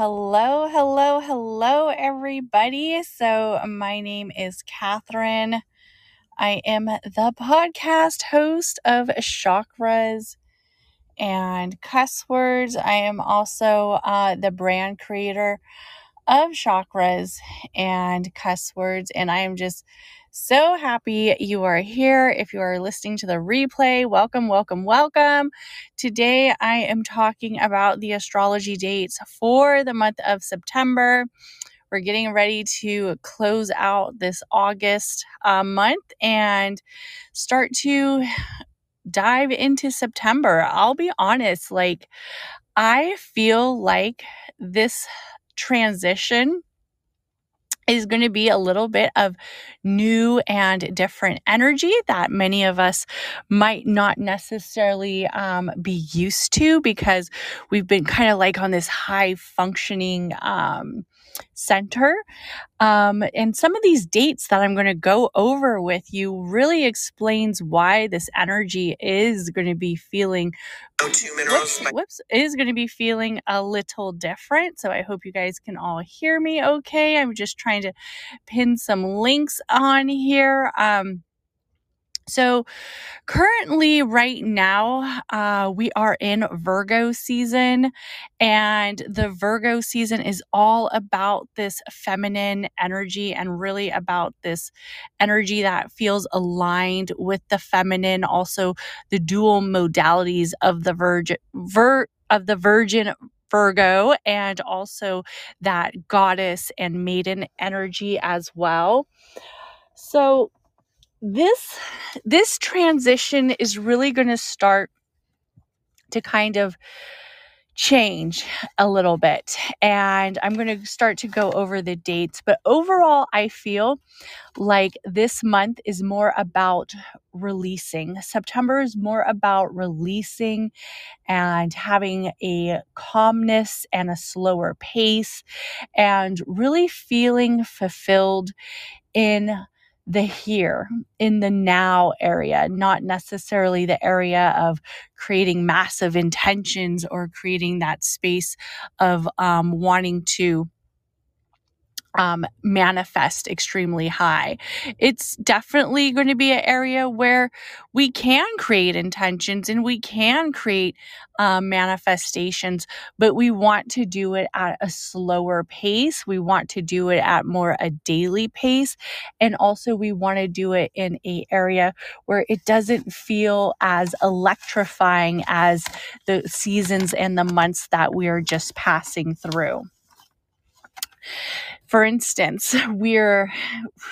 Hello, hello, hello, everybody. So, my name is Catherine. I am the podcast host of Chakras and Cuss Words. I am also uh, the brand creator of Chakras and Cuss Words, and I am just so happy you are here. If you are listening to the replay, welcome, welcome, welcome. Today I am talking about the astrology dates for the month of September. We're getting ready to close out this August uh, month and start to dive into September. I'll be honest, like, I feel like this transition is going to be a little bit of new and different energy that many of us might not necessarily um, be used to because we've been kind of like on this high functioning um, center. Um, and some of these dates that I'm going to go over with you really explains why this energy is going to be feeling whoops, whoops is going to be feeling a little different. So I hope you guys can all hear me okay. I'm just trying to pin some links on here. Um, so, currently, right now, uh, we are in Virgo season, and the Virgo season is all about this feminine energy and really about this energy that feels aligned with the feminine, also the dual modalities of the virgin, vir, of the virgin Virgo, and also that goddess and maiden energy as well. So, this this transition is really going to start to kind of change a little bit and I'm going to start to go over the dates but overall I feel like this month is more about releasing. September is more about releasing and having a calmness and a slower pace and really feeling fulfilled in the here in the now area, not necessarily the area of creating massive intentions or creating that space of um, wanting to um, manifest extremely high. It's definitely going to be an area where we can create intentions and we can create um, manifestations, but we want to do it at a slower pace. We want to do it at more a daily pace. And also we want to do it in a area where it doesn't feel as electrifying as the seasons and the months that we are just passing through. For instance, we're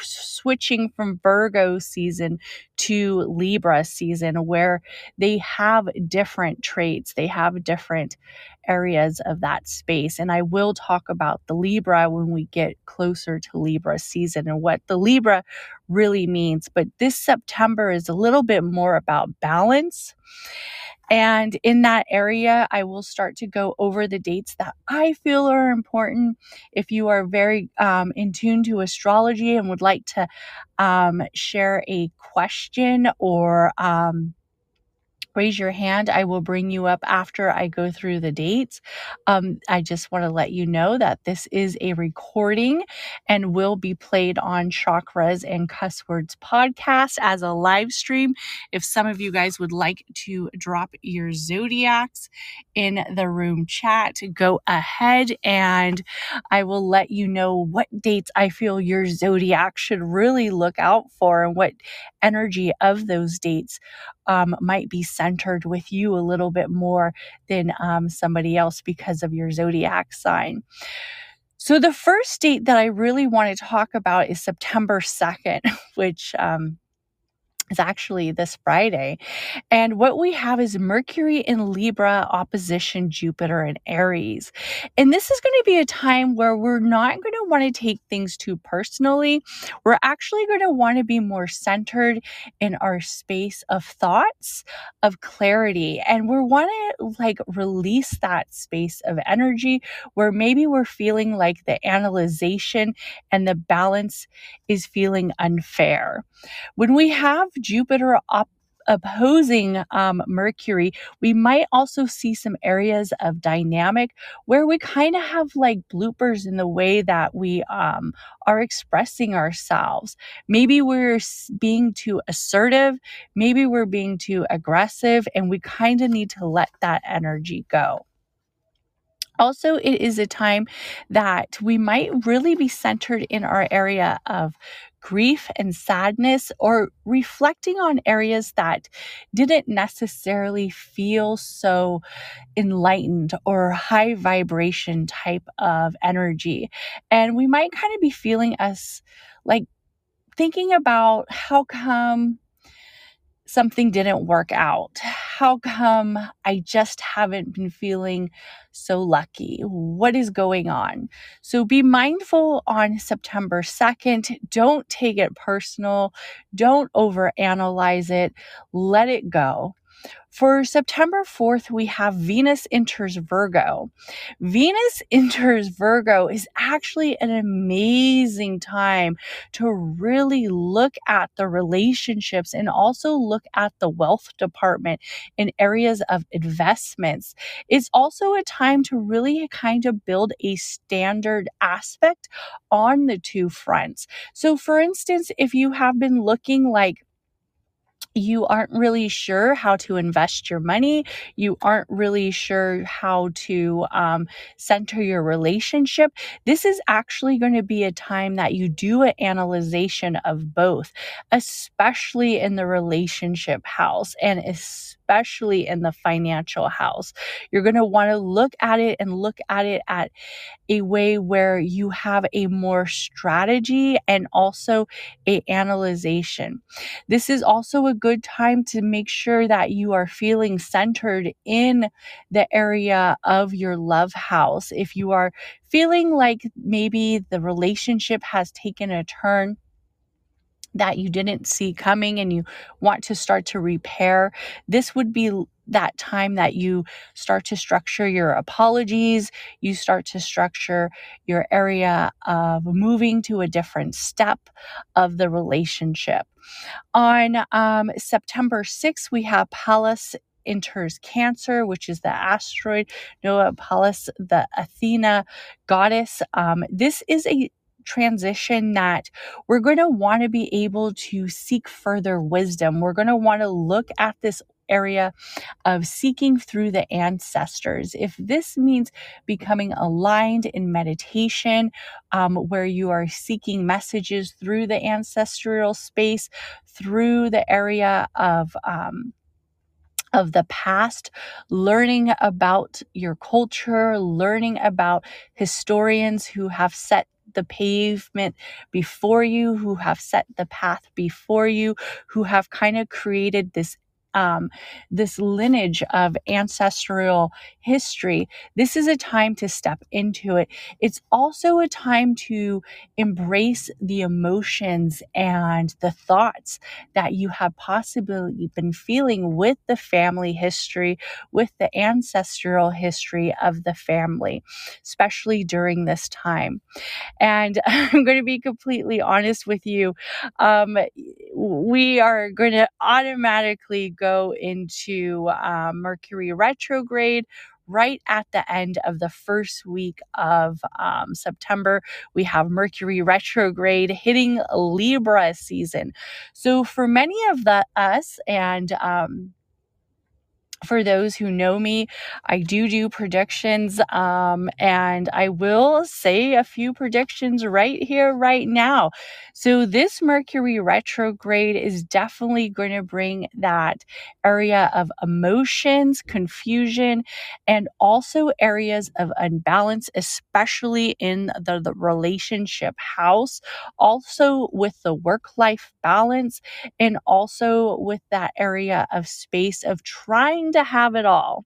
switching from Virgo season to Libra season where they have different traits, they have different areas of that space. And I will talk about the Libra when we get closer to Libra season and what the Libra really means. But this September is a little bit more about balance and in that area, I will start to go over the dates that I feel are important. If you are very um, in tune to astrology and would like to um, share a question or um, raise your hand. I will bring you up after I go through the dates. Um, I just want to let you know that this is a recording and will be played on Chakras and Cuss Words podcast as a live stream. If some of you guys would like to drop your zodiacs in the room chat, go ahead and I will let you know what dates I feel your zodiac should really look out for and what energy of those dates um, might be centered with you a little bit more than um, somebody else because of your zodiac sign. So, the first date that I really want to talk about is September 2nd, which um, is actually this Friday. And what we have is Mercury in Libra opposition Jupiter in Aries. And this is going to be a time where we're not going to want to take things too personally. We're actually going to want to be more centered in our space of thoughts, of clarity. And we want to like release that space of energy where maybe we're feeling like the analyzation and the balance is feeling unfair. When we have Jupiter op- opposing um, Mercury, we might also see some areas of dynamic where we kind of have like bloopers in the way that we um, are expressing ourselves. Maybe we're being too assertive, maybe we're being too aggressive, and we kind of need to let that energy go. Also, it is a time that we might really be centered in our area of grief and sadness or reflecting on areas that didn't necessarily feel so enlightened or high vibration type of energy. And we might kind of be feeling us like thinking about how come something didn't work out? How come I just haven't been feeling so lucky? What is going on? So be mindful on September 2nd. Don't take it personal. Don't overanalyze it. Let it go. For September 4th, we have Venus enters Virgo. Venus enters Virgo is actually an amazing time to really look at the relationships and also look at the wealth department in areas of investments. It's also a time to really kind of build a standard aspect on the two fronts. So, for instance, if you have been looking like you aren't really sure how to invest your money, you aren't really sure how to um, center your relationship, this is actually going to be a time that you do an analyzation of both, especially in the relationship house and especially in the financial house. You're going to want to look at it and look at it at a way where you have a more strategy and also a analyzation. This is also a good time to make sure that you are feeling centered in the area of your love house. If you are feeling like maybe the relationship has taken a turn, that you didn't see coming and you want to start to repair, this would be that time that you start to structure your apologies, you start to structure your area of moving to a different step of the relationship. On um, September 6th, we have Pallas enters Cancer, which is the asteroid, Noah Pallas, the Athena goddess. Um, this is a transition that we're going to want to be able to seek further wisdom. We're going to want to look at this area of seeking through the ancestors. If this means becoming aligned in meditation, um, where you are seeking messages through the ancestral space, through the area of, um, of the past, learning about your culture, learning about historians who have set the pavement before you, who have set the path before you, who have kind of created this um, this lineage of ancestral history, this is a time to step into it. It's also a time to embrace the emotions and the thoughts that you have possibly been feeling with the family history, with the ancestral history of the family, especially during this time. And I'm going to be completely honest with you. Um, we are going to automatically go go into uh, Mercury retrograde right at the end of the first week of um, September. We have Mercury retrograde hitting Libra season. So for many of the us and um, for those who know me, I do do predictions, um, and I will say a few predictions right here, right now. So, this Mercury retrograde is definitely going to bring that area of emotions, confusion, and also areas of unbalance, especially in the, the relationship house, also with the work life balance, and also with that area of space of trying to have it all.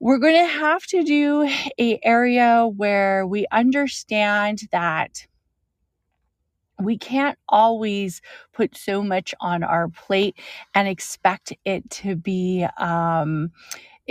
We're going to have to do a area where we understand that we can't always put so much on our plate and expect it to be um,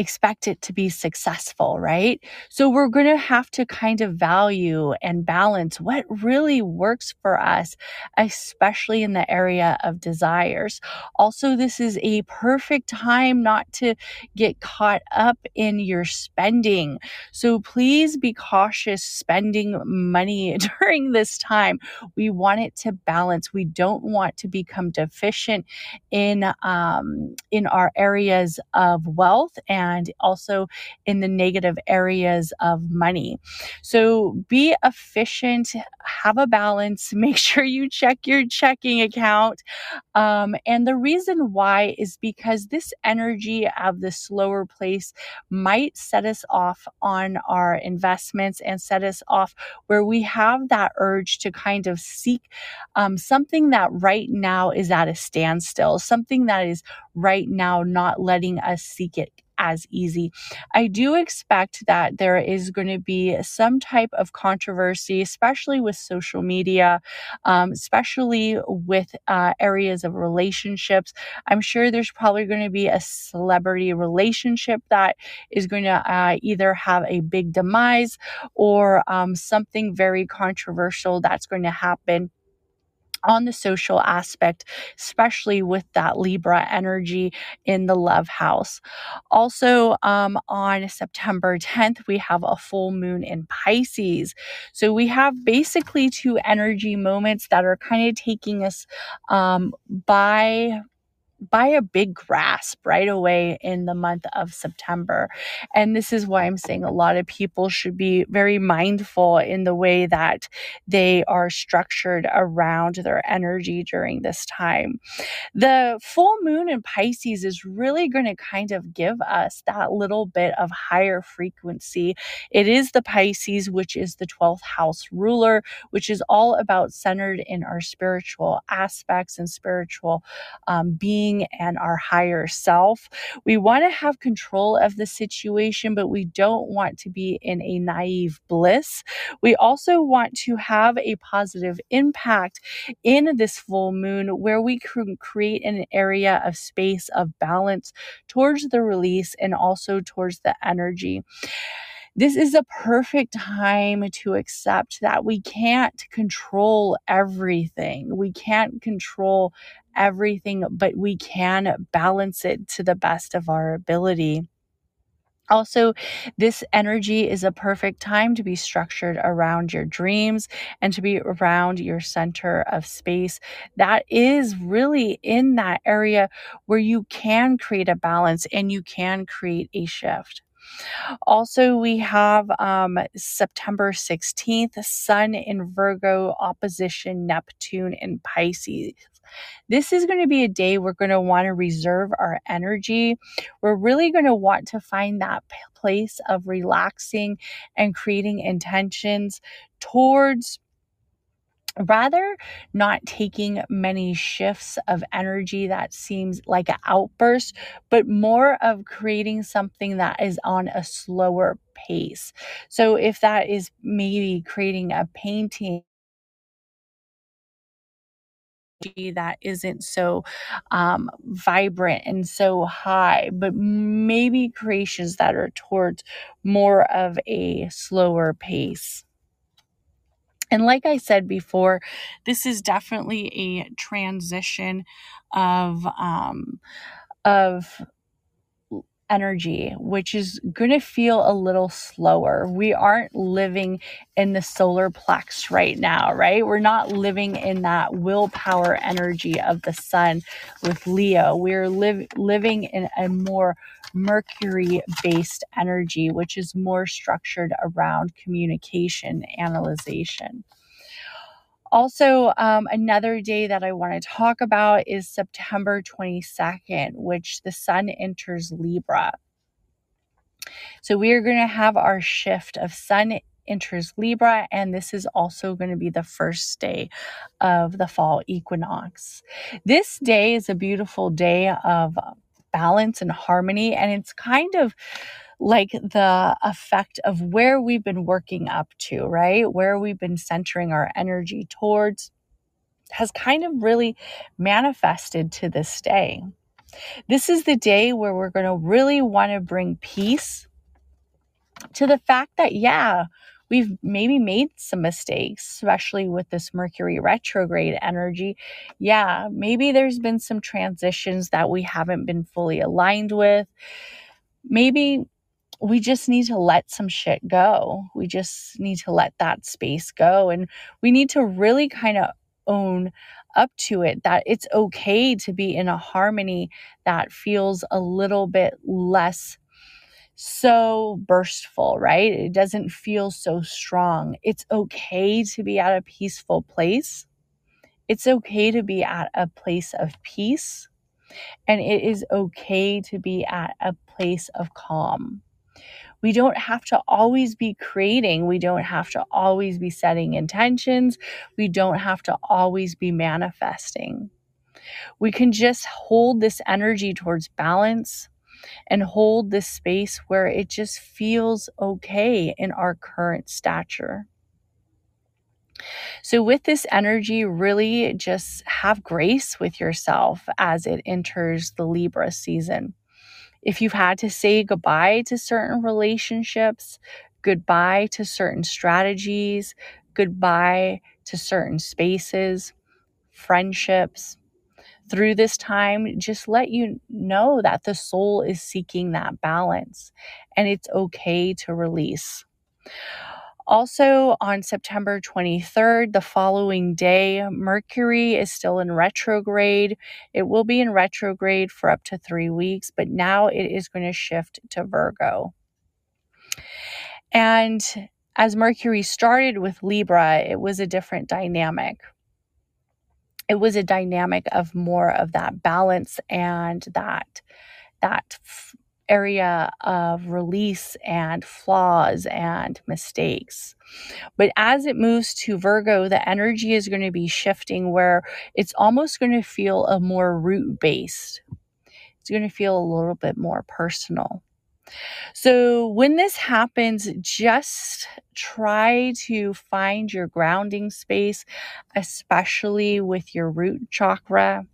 expect it to be successful, right? So we're going to have to kind of value and balance what really works for us, especially in the area of desires. Also, this is a perfect time not to get caught up in your spending. So please be cautious spending money during this time. We want it to balance. We don't want to become deficient in um, in our areas of wealth and and also in the negative areas of money. So be efficient, have a balance, make sure you check your checking account. Um, and the reason why is because this energy of the slower place might set us off on our investments and set us off where we have that urge to kind of seek um, something that right now is at a standstill, something that is right now not letting us seek it as easy. I do expect that there is going to be some type of controversy, especially with social media, um, especially with uh, areas of relationships. I'm sure there's probably going to be a celebrity relationship that is going to uh, either have a big demise or um, something very controversial that's going to happen on the social aspect, especially with that Libra energy in the love house. Also, um, on September 10th, we have a full moon in Pisces. So we have basically two energy moments that are kind of taking us um, by by a big grasp right away in the month of September. And this is why I'm saying a lot of people should be very mindful in the way that they are structured around their energy during this time. The full moon in Pisces is really going to kind of give us that little bit of higher frequency. It is the Pisces, which is the 12th house ruler, which is all about centered in our spiritual aspects and spiritual um, being being and our higher self. We want to have control of the situation, but we don't want to be in a naive bliss. We also want to have a positive impact in this full moon where we can create an area of space of balance towards the release and also towards the energy this is a perfect time to accept that we can't control everything. We can't control everything, but we can balance it to the best of our ability. Also, this energy is a perfect time to be structured around your dreams and to be around your center of space. That is really in that area where you can create a balance and you can create a shift. Also, we have um, September 16th, Sun in Virgo, opposition Neptune in Pisces. This is going to be a day we're going to want to reserve our energy. We're really going to want to find that place of relaxing and creating intentions towards rather not taking many shifts of energy that seems like an outburst, but more of creating something that is on a slower pace. So if that is maybe creating a painting that isn't so um, vibrant and so high, but maybe creations that are towards more of a slower pace. And like I said before, this is definitely a transition of um, of energy, which is going to feel a little slower. We aren't living in the solar plex right now, right? We're not living in that willpower energy of the sun with Leo. We're live, living in a more Mercury based energy, which is more structured around communication, analyzation. Also, um, another day that I want to talk about is September 22nd, which the sun enters Libra. So, we are going to have our shift of sun enters Libra, and this is also going to be the first day of the fall equinox. This day is a beautiful day of balance and harmony, and it's kind of like the effect of where we've been working up to, right? Where we've been centering our energy towards has kind of really manifested to this day. This is the day where we're going to really want to bring peace to the fact that, yeah, we've maybe made some mistakes, especially with this Mercury retrograde energy. Yeah, maybe there's been some transitions that we haven't been fully aligned with. Maybe we just need to let some shit go. We just need to let that space go. And we need to really kind of own up to it that it's okay to be in a harmony that feels a little bit less so burstful, right? It doesn't feel so strong. It's okay to be at a peaceful place. It's okay to be at a place of peace. And it is okay to be at a place of calm. We don't have to always be creating. We don't have to always be setting intentions. We don't have to always be manifesting. We can just hold this energy towards balance and hold this space where it just feels okay in our current stature. So, with this energy, really just have grace with yourself as it enters the Libra season if you've had to say goodbye to certain relationships, goodbye to certain strategies, goodbye to certain spaces, friendships, through this time, just let you know that the soul is seeking that balance and it's okay to release. Also, on September 23rd, the following day, Mercury is still in retrograde. It will be in retrograde for up to three weeks, but now it is going to shift to Virgo. And as Mercury started with Libra, it was a different dynamic. It was a dynamic of more of that balance and that that area of release and flaws and mistakes. But as it moves to Virgo, the energy is going to be shifting where it's almost going to feel a more root based. It's going to feel a little bit more personal. So, when this happens, just try to find your grounding space, especially with your root chakra.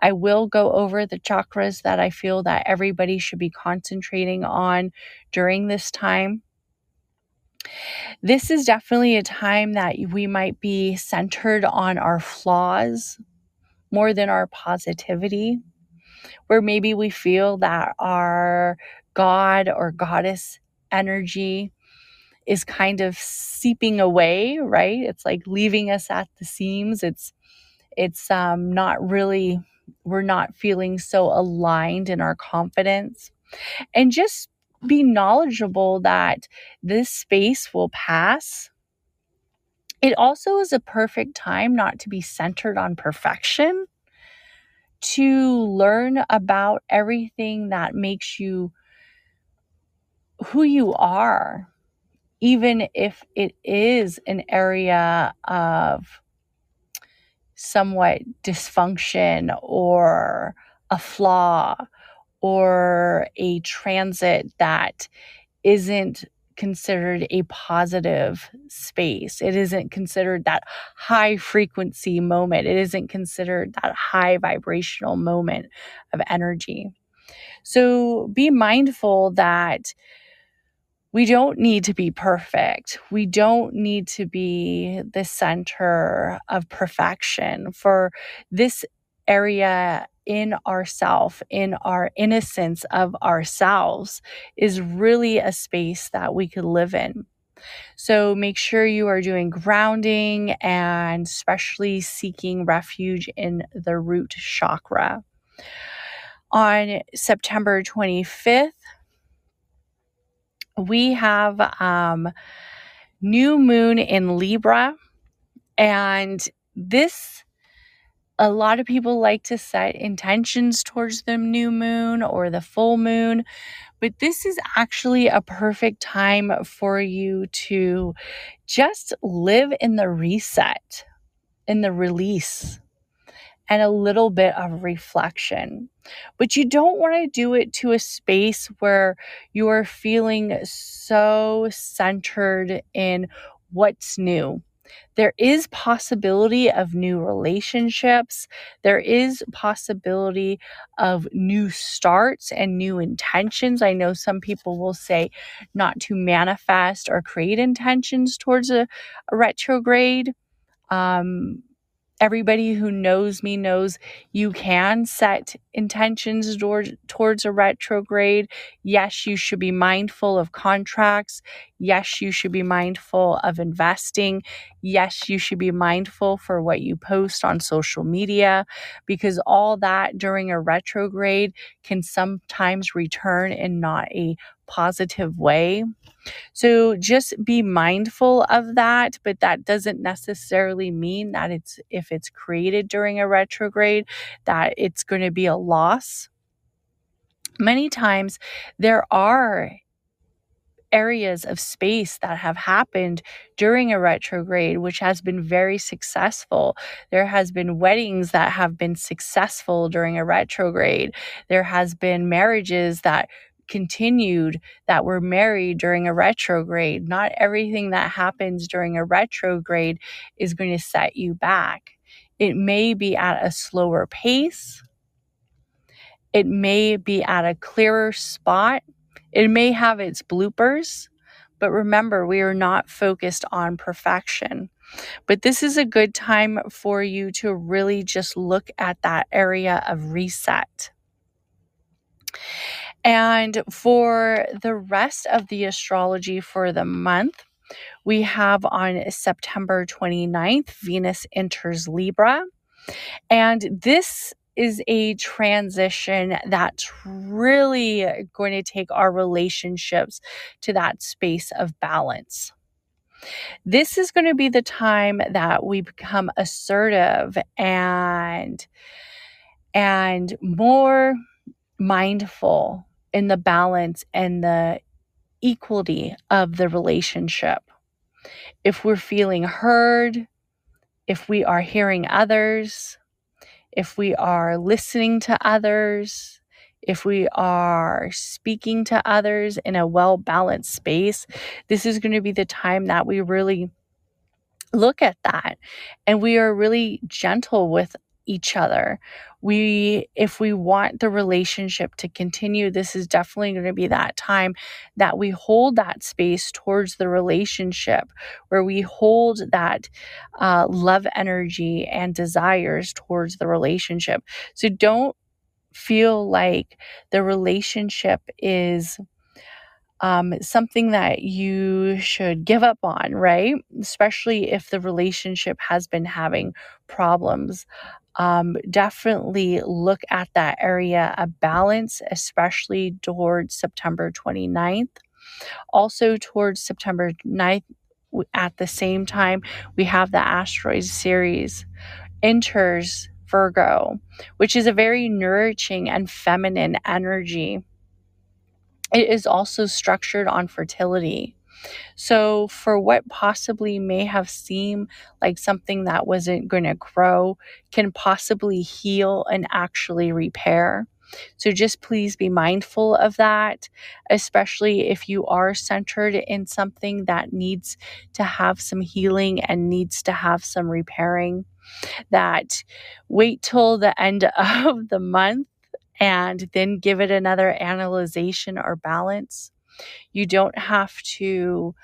I will go over the chakras that I feel that everybody should be concentrating on during this time. This is definitely a time that we might be centered on our flaws more than our positivity, where maybe we feel that our God or goddess energy is kind of seeping away, right? It's like leaving us at the seams. It's it's um, not really, we're not feeling so aligned in our confidence. And just be knowledgeable that this space will pass. It also is a perfect time not to be centered on perfection, to learn about everything that makes you who you are, even if it is an area of somewhat dysfunction or a flaw or a transit that isn't considered a positive space. It isn't considered that high frequency moment. It isn't considered that high vibrational moment of energy. So be mindful that we don't need to be perfect. We don't need to be the center of perfection for this area in ourself, in our innocence of ourselves, is really a space that we could live in. So make sure you are doing grounding and especially seeking refuge in the root chakra. On September 25th, we have um, new moon in Libra, and this a lot of people like to set intentions towards the new moon or the full moon, but this is actually a perfect time for you to just live in the reset, in the release, and a little bit of reflection. But you don't want to do it to a space where you are feeling so centered in what's new. There is possibility of new relationships. There is possibility of new starts and new intentions. I know some people will say not to manifest or create intentions towards a, a retrograde. Um, everybody who knows me knows you can set intentions towards, towards a retrograde. Yes, you should be mindful of contracts. Yes, you should be mindful of investing. Yes, you should be mindful for what you post on social media because all that during a retrograde can sometimes return in not a positive way. So just be mindful of that, but that doesn't necessarily mean that it's if it's created during a retrograde that it's going to be a loss. Many times there are areas of space that have happened during a retrograde, which has been very successful. There has been weddings that have been successful during a retrograde. There has been marriages that continued that were married during a retrograde. Not everything that happens during a retrograde is going to set you back. It may be at a slower pace. It may be at a clearer spot. It may have its bloopers, but remember, we are not focused on perfection. But this is a good time for you to really just look at that area of reset. And for the rest of the astrology for the month, we have on September 29th, Venus enters Libra. And this is a transition that's really going to take our relationships to that space of balance. This is going to be the time that we become assertive and and more mindful in the balance and the equality of the relationship. If we're feeling heard, if we are hearing others, if we are listening to others, if we are speaking to others in a well balanced space, this is going to be the time that we really look at that and we are really gentle with each other. We, if we want the relationship to continue, this is definitely going to be that time that we hold that space towards the relationship, where we hold that uh, love energy and desires towards the relationship. So don't feel like the relationship is um, something that you should give up on, right? Especially if the relationship has been having problems um, definitely look at that area of balance, especially towards September 29th. Also, towards September 9th, at the same time, we have the asteroid Ceres enters Virgo, which is a very nourishing and feminine energy. It is also structured on fertility. So, for what possibly may have seemed like something that wasn't going to grow, can possibly heal and actually repair. So, just please be mindful of that, especially if you are centered in something that needs to have some healing and needs to have some repairing. That wait till the end of the month and then give it another analyzation or balance you don't have to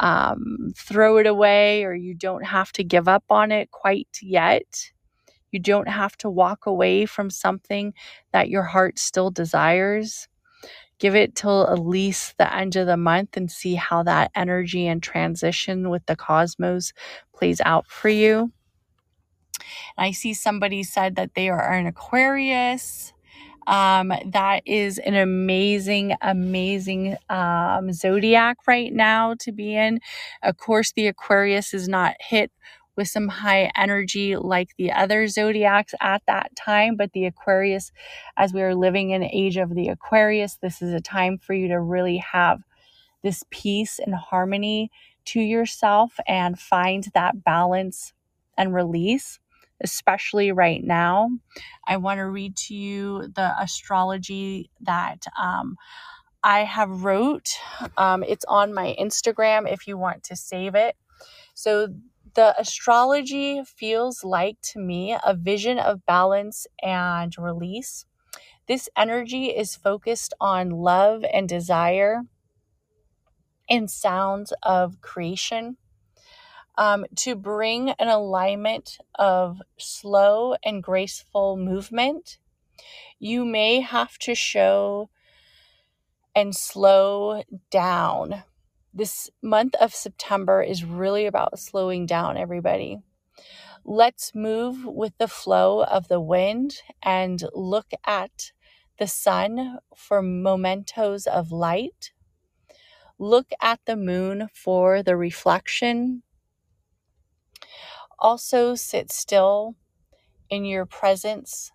um, throw it away or you don't have to give up on it quite yet. You don't have to walk away from something that your heart still desires. Give it till at least the end of the month and see how that energy and transition with the cosmos plays out for you. I see somebody said that they are an Aquarius. Um, that is an amazing, amazing um, zodiac right now to be in. Of course, the Aquarius is not hit with some high energy like the other zodiacs at that time. But the Aquarius, as we are living in age of the Aquarius, this is a time for you to really have this peace and harmony to yourself and find that balance and release especially right now. I want to read to you the astrology that um, I have wrote. Um, it's on my Instagram if you want to save it. So the astrology feels like to me a vision of balance and release. This energy is focused on love and desire and sounds of creation um, to bring an alignment of slow and graceful movement. You may have to show and slow down. This month of September is really about slowing down, everybody. Let's move with the flow of the wind and look at the sun for mementos of light. Look at the moon for the reflection also, sit still in your presence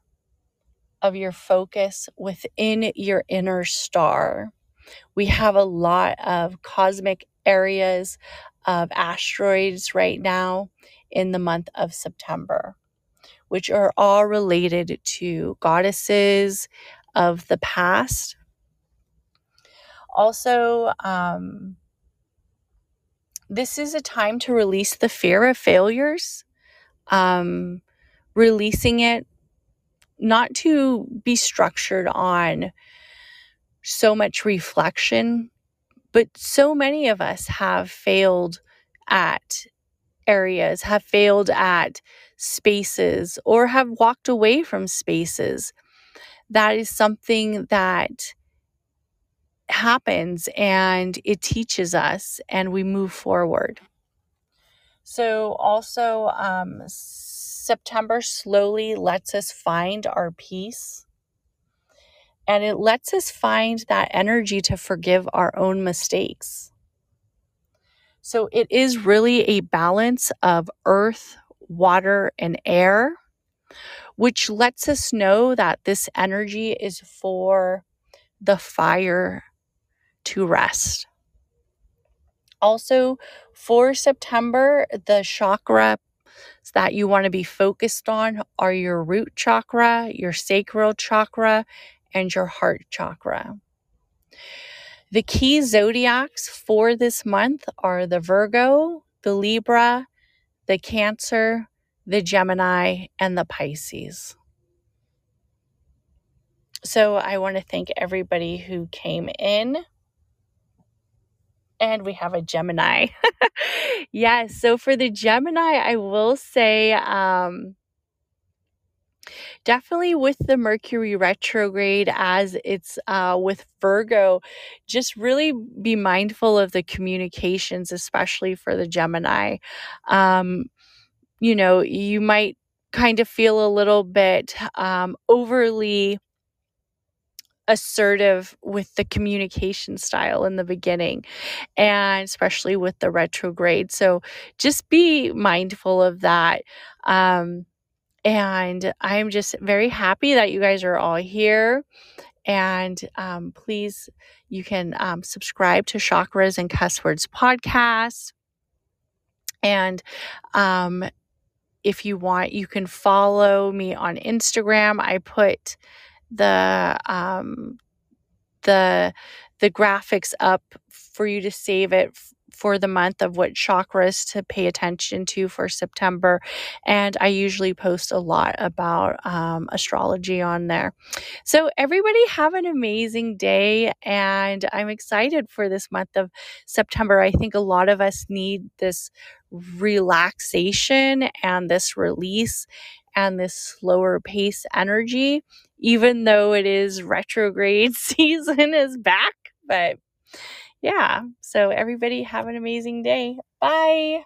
of your focus within your inner star. We have a lot of cosmic areas of asteroids right now in the month of September, which are all related to goddesses of the past. Also, um, this is a time to release the fear of failures, um, releasing it, not to be structured on so much reflection, but so many of us have failed at areas, have failed at spaces, or have walked away from spaces. That is something that happens and it teaches us and we move forward. So, also, um, September slowly lets us find our peace and it lets us find that energy to forgive our own mistakes. So, it is really a balance of earth, water, and air, which lets us know that this energy is for the fire to rest. Also, for September, the chakra that you want to be focused on are your root chakra, your sacral chakra, and your heart chakra. The key zodiacs for this month are the Virgo, the Libra, the Cancer, the Gemini, and the Pisces. So I want to thank everybody who came in and we have a Gemini. yes, so for the Gemini, I will say um definitely with the Mercury retrograde as it's uh, with Virgo, just really be mindful of the communications, especially for the Gemini. Um, you know, you might kind of feel a little bit um, overly assertive with the communication style in the beginning and especially with the retrograde. So just be mindful of that um, and i'm just very happy that you guys are all here. And um, please you can um, subscribe to chakras and cuss words podcast. And um, if you want you can follow me on instagram. I put the um, the the graphics up for you to save it for the month of what chakras to pay attention to for September. And I usually post a lot about um, astrology on there. So, everybody have an amazing day. And I'm excited for this month of September. I think a lot of us need this relaxation and this release and this slower pace energy, even though it is retrograde season is back. But yeah, so everybody have an amazing day. Bye.